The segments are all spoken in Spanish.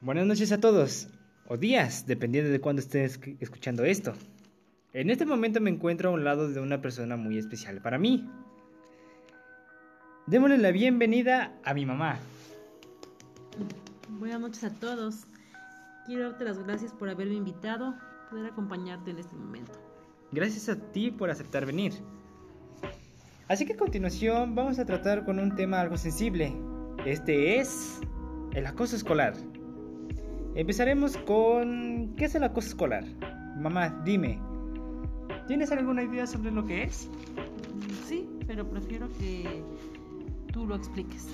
Buenas noches a todos, o días, dependiendo de cuándo estés escuchando esto. En este momento me encuentro a un lado de una persona muy especial para mí. Démosle la bienvenida a mi mamá. Buenas noches a todos. Quiero darte las gracias por haberme invitado, poder acompañarte en este momento. Gracias a ti por aceptar venir. Así que a continuación vamos a tratar con un tema algo sensible. Este es el acoso escolar. Empezaremos con ¿qué es el acoso escolar? Mamá, dime, ¿tienes alguna idea sobre lo que es? Sí, pero prefiero que tú lo expliques.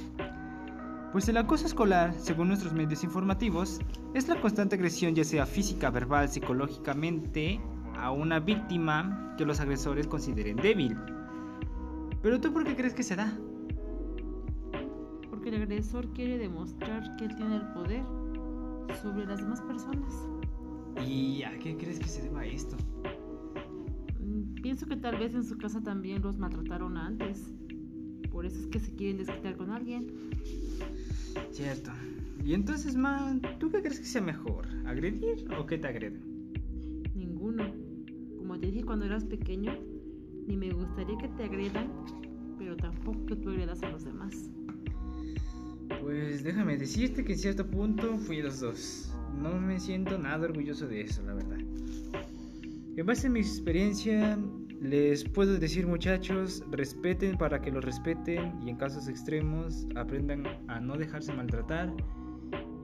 Pues el acoso escolar, según nuestros medios informativos, es la constante agresión ya sea física, verbal, psicológicamente a una víctima que los agresores consideren débil. Pero tú por qué crees que se da? Porque el agresor quiere demostrar que él tiene el poder sobre las demás personas. ¿Y a qué crees que se deba esto? Mm, Pienso que tal vez en su casa también los maltrataron antes. Por eso es que se quieren desquitar con alguien. Cierto. Y entonces, man, ¿tú qué crees que sea mejor? ¿Agredir o que te agreden? Ninguno. Como te dije cuando eras pequeño, ni me gustaría que te agredan, pero tampoco que tú agredas a los demás. Pues déjame decirte que en cierto punto fui los dos. No me siento nada orgulloso de eso, la verdad. En base a mi experiencia, les puedo decir muchachos, respeten para que los respeten y en casos extremos aprendan a no dejarse maltratar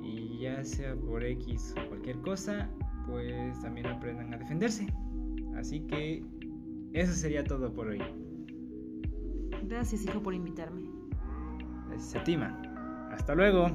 y ya sea por X o cualquier cosa, pues también aprendan a defenderse. Así que eso sería todo por hoy. Gracias, hijo, por invitarme. Gracias a ti, man. Hasta luego.